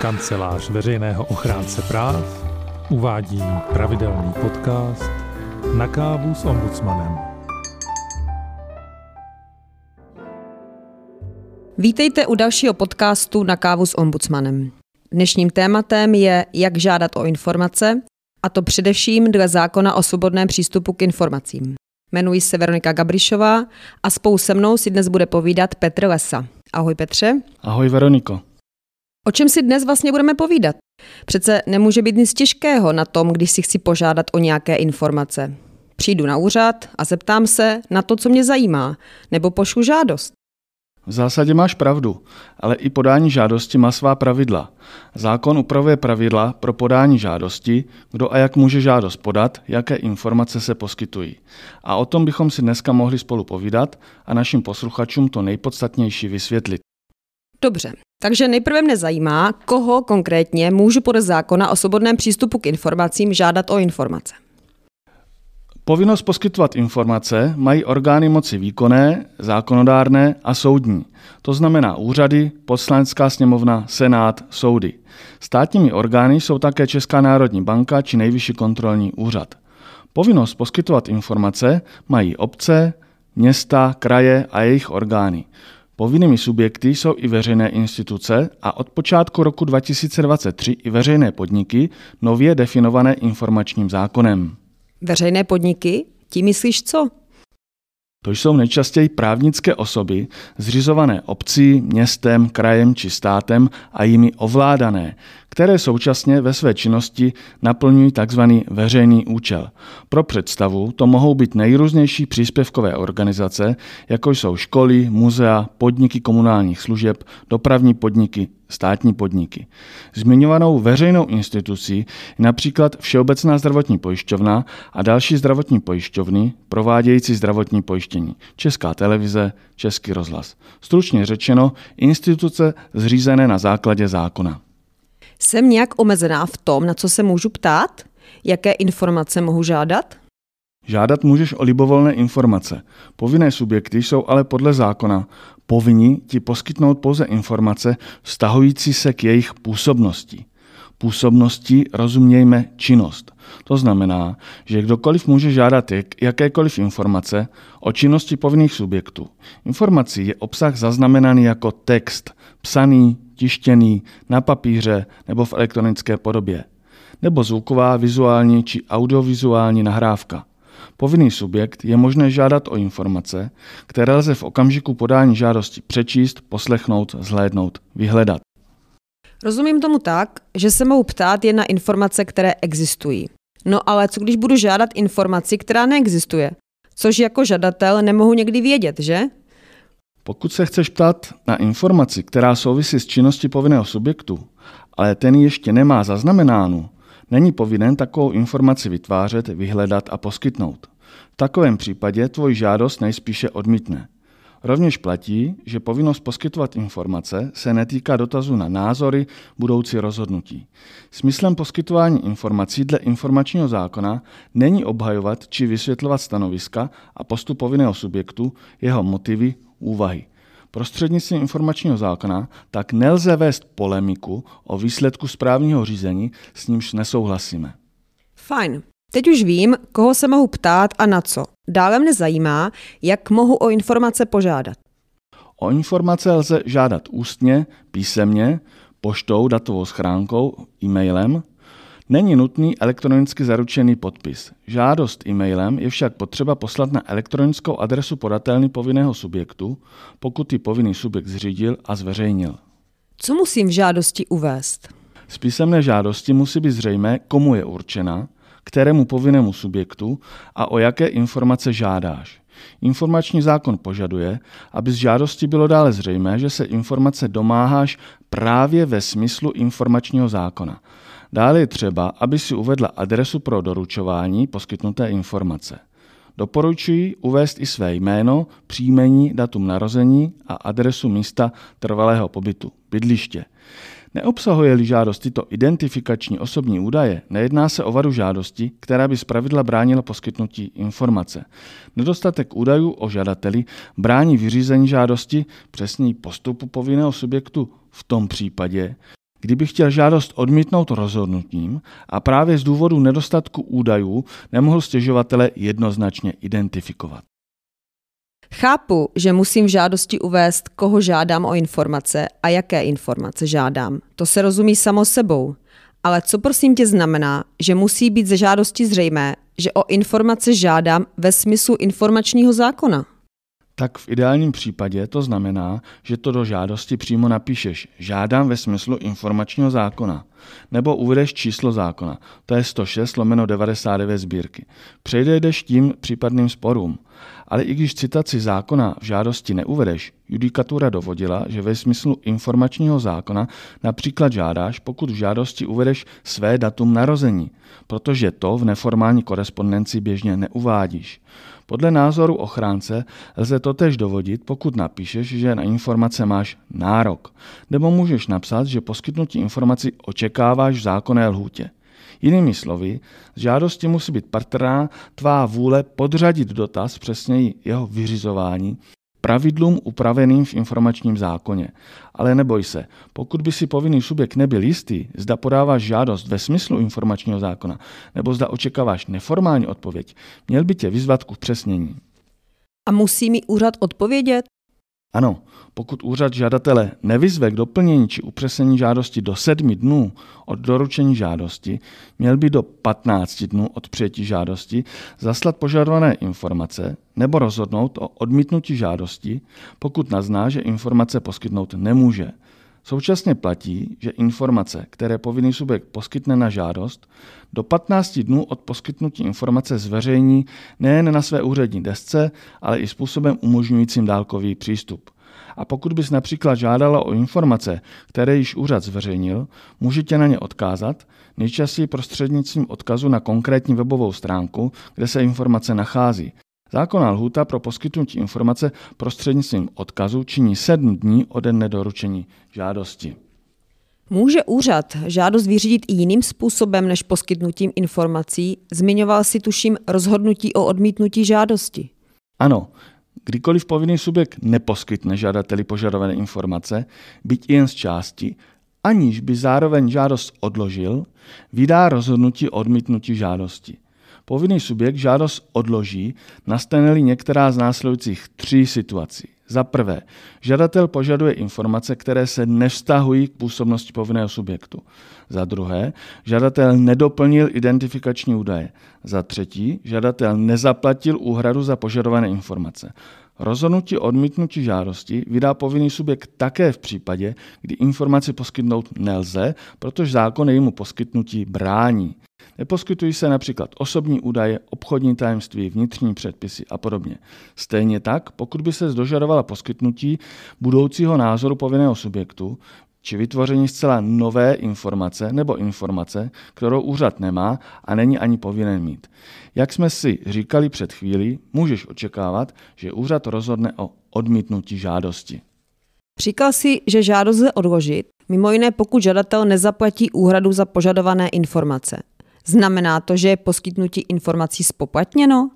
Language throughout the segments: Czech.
Kancelář veřejného ochránce práv uvádí pravidelný podcast Na kávu s ombudsmanem. Vítejte u dalšího podcastu Na kávu s ombudsmanem. Dnešním tématem je, jak žádat o informace, a to především dle zákona o svobodném přístupu k informacím. Jmenuji se Veronika Gabrišová a spolu se mnou si dnes bude povídat Petr Lesa. Ahoj Petře. Ahoj Veroniko. O čem si dnes vlastně budeme povídat? Přece nemůže být nic těžkého na tom, když si chci požádat o nějaké informace. Přijdu na úřad a zeptám se na to, co mě zajímá, nebo pošlu žádost. V zásadě máš pravdu, ale i podání žádosti má svá pravidla. Zákon upravuje pravidla pro podání žádosti, kdo a jak může žádost podat, jaké informace se poskytují. A o tom bychom si dneska mohli spolu povídat a našim posluchačům to nejpodstatnější vysvětlit. Dobře, takže nejprve mne zajímá, koho konkrétně můžu podle zákona o svobodném přístupu k informacím žádat o informace. Povinnost poskytovat informace mají orgány moci výkonné, zákonodárné a soudní. To znamená úřady, poslanecká sněmovna, senát, soudy. Státními orgány jsou také Česká národní banka či Nejvyšší kontrolní úřad. Povinnost poskytovat informace mají obce, města, kraje a jejich orgány. Povinnými subjekty jsou i veřejné instituce a od počátku roku 2023 i veřejné podniky nově definované informačním zákonem. Veřejné podniky? Tím myslíš co? To jsou nejčastěji právnické osoby, zřizované obcí, městem, krajem či státem a jimi ovládané, které současně ve své činnosti naplňují tzv. veřejný účel. Pro představu to mohou být nejrůznější příspěvkové organizace, jako jsou školy, muzea, podniky komunálních služeb, dopravní podniky, státní podniky. Zmiňovanou veřejnou institucí je například Všeobecná zdravotní pojišťovna a další zdravotní pojišťovny provádějící zdravotní pojištění, Česká televize, Český rozhlas. Stručně řečeno, instituce zřízené na základě zákona. Jsem nějak omezená v tom, na co se můžu ptát? Jaké informace mohu žádat? Žádat můžeš o libovolné informace. Povinné subjekty jsou ale podle zákona povinni ti poskytnout pouze informace vztahující se k jejich působnosti. Působností rozumějme činnost. To znamená, že kdokoliv může žádat jakékoliv informace o činnosti povinných subjektů. Informací je obsah zaznamenaný jako text, psaný, tištěný, na papíře nebo v elektronické podobě, nebo zvuková, vizuální či audiovizuální nahrávka. Povinný subjekt je možné žádat o informace, které lze v okamžiku podání žádosti přečíst, poslechnout, zhlédnout, vyhledat. Rozumím tomu tak, že se mohu ptát jen na informace, které existují. No ale co když budu žádat informaci, která neexistuje? Což jako žadatel nemohu někdy vědět, že? Pokud se chceš ptát na informaci, která souvisí s činností povinného subjektu, ale ten ještě nemá zaznamenánu, není povinen takovou informaci vytvářet, vyhledat a poskytnout. V takovém případě tvoj žádost nejspíše odmítne. Rovněž platí, že povinnost poskytovat informace se netýká dotazu na názory, budoucí rozhodnutí. Smyslem poskytování informací dle informačního zákona není obhajovat či vysvětlovat stanoviska a postup povinného subjektu, jeho motivy, úvahy. Prostřednictvím informačního zákona tak nelze vést polemiku o výsledku správního řízení, s nímž nesouhlasíme. Fajn. Teď už vím, koho se mohu ptát a na co. Dále mne zajímá, jak mohu o informace požádat. O informace lze žádat ústně, písemně, poštou, datovou schránkou, e-mailem. Není nutný elektronicky zaručený podpis. Žádost e-mailem je však potřeba poslat na elektronickou adresu podatelny povinného subjektu, pokud ji povinný subjekt zřídil a zveřejnil. Co musím v žádosti uvést? Z písemné žádosti musí být zřejmé, komu je určena, kterému povinnému subjektu a o jaké informace žádáš. Informační zákon požaduje, aby z žádosti bylo dále zřejmé, že se informace domáháš právě ve smyslu informačního zákona. Dále je třeba, aby si uvedla adresu pro doručování poskytnuté informace. Doporučuji uvést i své jméno, příjmení, datum narození a adresu místa trvalého pobytu, bydliště. Neobsahuje-li žádost tyto identifikační osobní údaje, nejedná se o vadu žádosti, která by zpravidla bránila poskytnutí informace. Nedostatek údajů o žadateli brání vyřízení žádosti, přesněji postupu povinného subjektu v tom případě, Kdyby chtěl žádost odmítnout rozhodnutím a právě z důvodu nedostatku údajů nemohl stěžovatele jednoznačně identifikovat. Chápu, že musím v žádosti uvést, koho žádám o informace a jaké informace žádám. To se rozumí samo sebou. Ale co prosím tě znamená, že musí být ze žádosti zřejmé, že o informace žádám ve smyslu informačního zákona? tak v ideálním případě to znamená, že to do žádosti přímo napíšeš žádám ve smyslu informačního zákona, nebo uvedeš číslo zákona, to je 106 lomeno 99 sbírky. Přejdeš tím případným sporům. Ale i když citaci zákona v žádosti neuvedeš, judikatura dovodila, že ve smyslu informačního zákona například žádáš, pokud v žádosti uvedeš své datum narození, protože to v neformální korespondenci běžně neuvádíš. Podle názoru ochránce lze totež dovodit, pokud napíšeš, že na informace máš nárok, nebo můžeš napsat, že poskytnutí informací očekáváš v zákonné lhůtě. Jinými slovy, žádosti musí být patrná tvá vůle podřadit dotaz, přesněji jeho vyřizování, pravidlům upraveným v informačním zákoně. Ale neboj se, pokud by si povinný subjekt nebyl jistý, zda podáváš žádost ve smyslu informačního zákona, nebo zda očekáváš neformální odpověď, měl by tě vyzvat k upřesnění. A musí mi úřad odpovědět? Ano, pokud úřad žadatele nevyzve k doplnění či upřesnění žádosti do sedmi dnů od doručení žádosti, měl by do 15 dnů od přijetí žádosti zaslat požadované informace nebo rozhodnout o odmítnutí žádosti, pokud nazná, že informace poskytnout nemůže. Současně platí, že informace, které povinný subjekt poskytne na žádost, do 15 dnů od poskytnutí informace zveřejní nejen na své úřední desce, ale i způsobem umožňujícím dálkový přístup. A pokud bys například žádala o informace, které již úřad zveřejnil, můžete na ně odkázat, nejčastěji prostřednictvím odkazu na konkrétní webovou stránku, kde se informace nachází. Zákonná lhůta pro poskytnutí informace prostřednictvím odkazu činí 7 dní ode dne doručení žádosti. Může úřad žádost vyřídit i jiným způsobem než poskytnutím informací? Zmiňoval si tuším rozhodnutí o odmítnutí žádosti. Ano, kdykoliv povinný subjekt neposkytne žadateli požadované informace, byť i jen z části, aniž by zároveň žádost odložil, vydá rozhodnutí o odmítnutí žádosti. Povinný subjekt žádost odloží, nastane-li některá z následujících tří situací. Za prvé, žadatel požaduje informace, které se nevztahují k působnosti povinného subjektu. Za druhé, žadatel nedoplnil identifikační údaje. Za třetí, žadatel nezaplatil úhradu za požadované informace. Rozhodnutí odmítnutí žádosti vydá povinný subjekt také v případě, kdy informaci poskytnout nelze, protože zákon jejímu poskytnutí brání. Neposkytují se například osobní údaje, obchodní tajemství, vnitřní předpisy a podobně. Stejně tak, pokud by se zdožadovala poskytnutí budoucího názoru povinného subjektu, či vytvoření zcela nové informace nebo informace, kterou úřad nemá a není ani povinen mít. Jak jsme si říkali před chvílí, můžeš očekávat, že úřad rozhodne o odmítnutí žádosti. Říkal si, že žádost lze odložit, mimo jiné pokud žadatel nezaplatí úhradu za požadované informace. Znamená to, že je poskytnutí informací spoplatněno?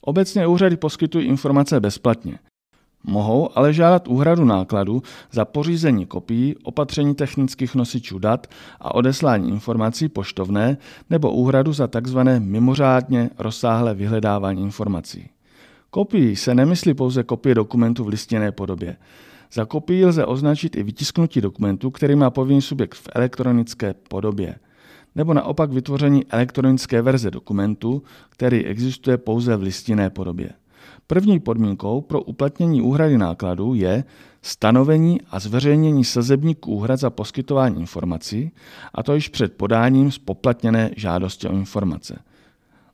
Obecně úřady poskytují informace bezplatně. Mohou ale žádat úhradu nákladu za pořízení kopií, opatření technických nosičů dat a odeslání informací poštovné nebo úhradu za tzv. mimořádně rozsáhlé vyhledávání informací. Kopii se nemyslí pouze kopie dokumentu v listinné podobě. Za kopii lze označit i vytisknutí dokumentu, který má povinný subjekt v elektronické podobě nebo naopak vytvoření elektronické verze dokumentu, který existuje pouze v listinné podobě. První podmínkou pro uplatnění úhrady nákladů je stanovení a zveřejnění sazebníků úhrad za poskytování informací, a to již před podáním spoplatněné žádosti o informace.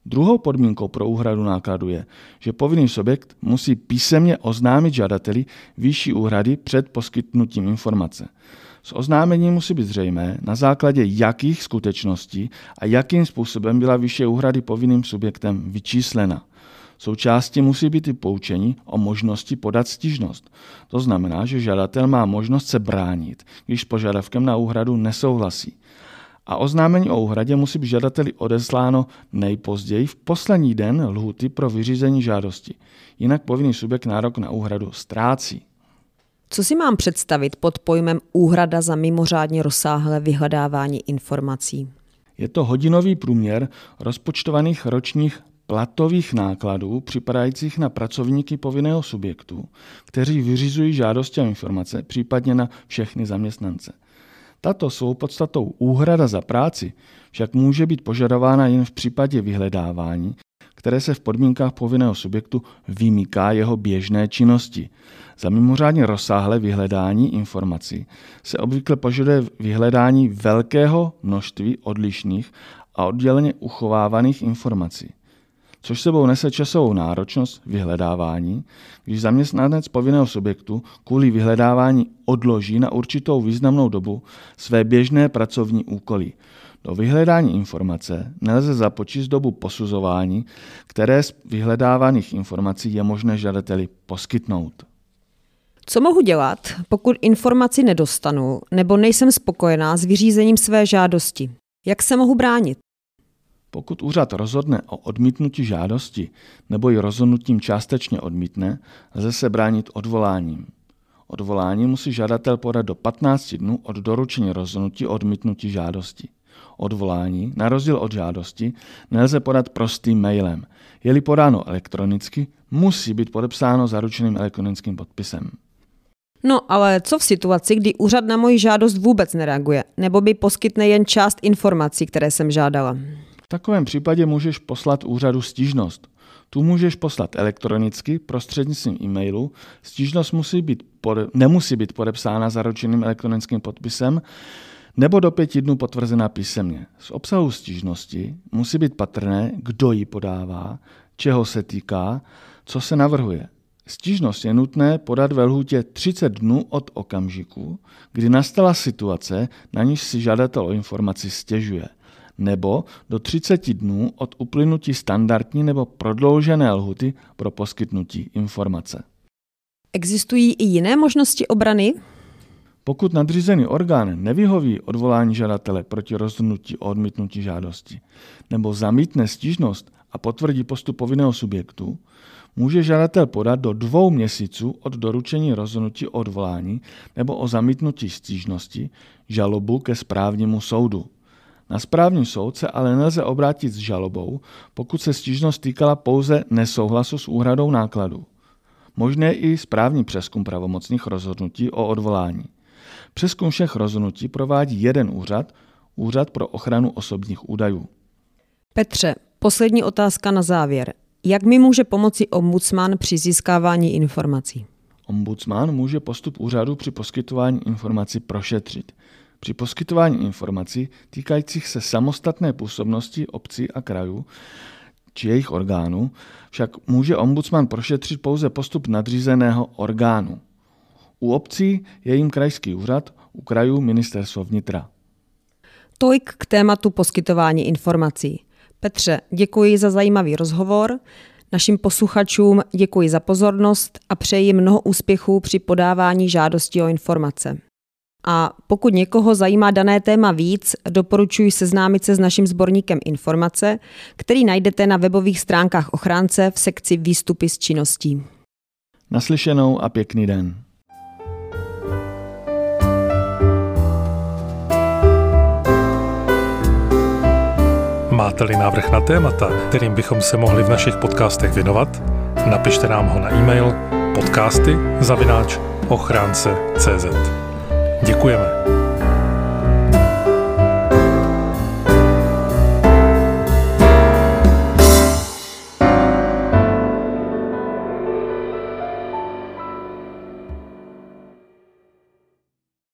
Druhou podmínkou pro úhradu nákladu je, že povinný subjekt musí písemně oznámit žadateli výšší úhrady před poskytnutím informace. Z oznámení musí být zřejmé, na základě jakých skutečností a jakým způsobem byla výše úhrady povinným subjektem vyčíslena. Součástí musí být i poučení o možnosti podat stížnost. To znamená, že žadatel má možnost se bránit, když s požadavkem na úhradu nesouhlasí. A oznámení o úhradě musí být žadateli odesláno nejpozději v poslední den lhuty pro vyřízení žádosti. Jinak povinný subjekt nárok na úhradu ztrácí. Co si mám představit pod pojmem úhrada za mimořádně rozsáhlé vyhledávání informací? Je to hodinový průměr rozpočtovaných ročních platových nákladů připadajících na pracovníky povinného subjektu, kteří vyřizují žádosti a informace, případně na všechny zaměstnance. Tato svou podstatou úhrada za práci však může být požadována jen v případě vyhledávání, které se v podmínkách povinného subjektu vymýká jeho běžné činnosti. Za mimořádně rozsáhlé vyhledání informací se obvykle požaduje vyhledání velkého množství odlišných a odděleně uchovávaných informací což sebou nese časovou náročnost vyhledávání, když zaměstnanec povinného subjektu kvůli vyhledávání odloží na určitou významnou dobu své běžné pracovní úkoly. Do vyhledání informace nelze započíst dobu posuzování, které z vyhledávaných informací je možné žadateli poskytnout. Co mohu dělat, pokud informaci nedostanu nebo nejsem spokojená s vyřízením své žádosti? Jak se mohu bránit? Pokud úřad rozhodne o odmítnutí žádosti nebo ji rozhodnutím částečně odmítne, lze se bránit odvoláním. Odvolání musí žadatel podat do 15 dnů od doručení rozhodnutí o odmítnutí žádosti. Odvolání, na rozdíl od žádosti, nelze podat prostým mailem. Je-li podáno elektronicky, musí být podepsáno zaručeným elektronickým podpisem. No ale co v situaci, kdy úřad na moji žádost vůbec nereaguje, nebo by poskytne jen část informací, které jsem žádala? Takovém případě můžeš poslat úřadu stížnost. Tu můžeš poslat elektronicky prostřednictvím e-mailu. Stížnost musí být pode- nemusí být podepsána zaručeným elektronickým podpisem nebo do pěti dnů potvrzená písemně. Z obsahu stížnosti musí být patrné, kdo ji podává, čeho se týká, co se navrhuje. Stížnost je nutné podat ve lhůtě 30 dnů od okamžiku, kdy nastala situace, na níž si žadatel o informaci stěžuje – nebo do 30 dnů od uplynutí standardní nebo prodloužené lhuty pro poskytnutí informace. Existují i jiné možnosti obrany? Pokud nadřízený orgán nevyhoví odvolání žadatele proti rozhodnutí o odmítnutí žádosti nebo zamítne stížnost a potvrdí postup povinného subjektu, může žadatel podat do dvou měsíců od doručení rozhodnutí o odvolání nebo o zamítnutí stížnosti žalobu ke správnímu soudu. Na správní soud se ale nelze obrátit s žalobou, pokud se stížnost týkala pouze nesouhlasu s úhradou nákladů. Možné i správní přeskum pravomocných rozhodnutí o odvolání. Přeskum všech rozhodnutí provádí jeden úřad, Úřad pro ochranu osobních údajů. Petře, poslední otázka na závěr. Jak mi může pomoci ombudsman při získávání informací? Ombudsman může postup úřadu při poskytování informací prošetřit. Při poskytování informací týkajících se samostatné působnosti obcí a krajů či jejich orgánů však může ombudsman prošetřit pouze postup nadřízeného orgánu. U obcí je jim krajský úřad, u krajů ministerstvo vnitra. Tolik k tématu poskytování informací. Petře, děkuji za zajímavý rozhovor. Našim posluchačům děkuji za pozornost a přeji mnoho úspěchů při podávání žádosti o informace. A pokud někoho zajímá dané téma víc, doporučuji seznámit se s naším sborníkem informace, který najdete na webových stránkách ochránce v sekci Výstupy z činností. Naslyšenou a pěkný den. Máte-li návrh na témata, kterým bychom se mohli v našich podcastech věnovat, napište nám ho na e-mail podcasty zavináč ochránce.cz. Děkujeme.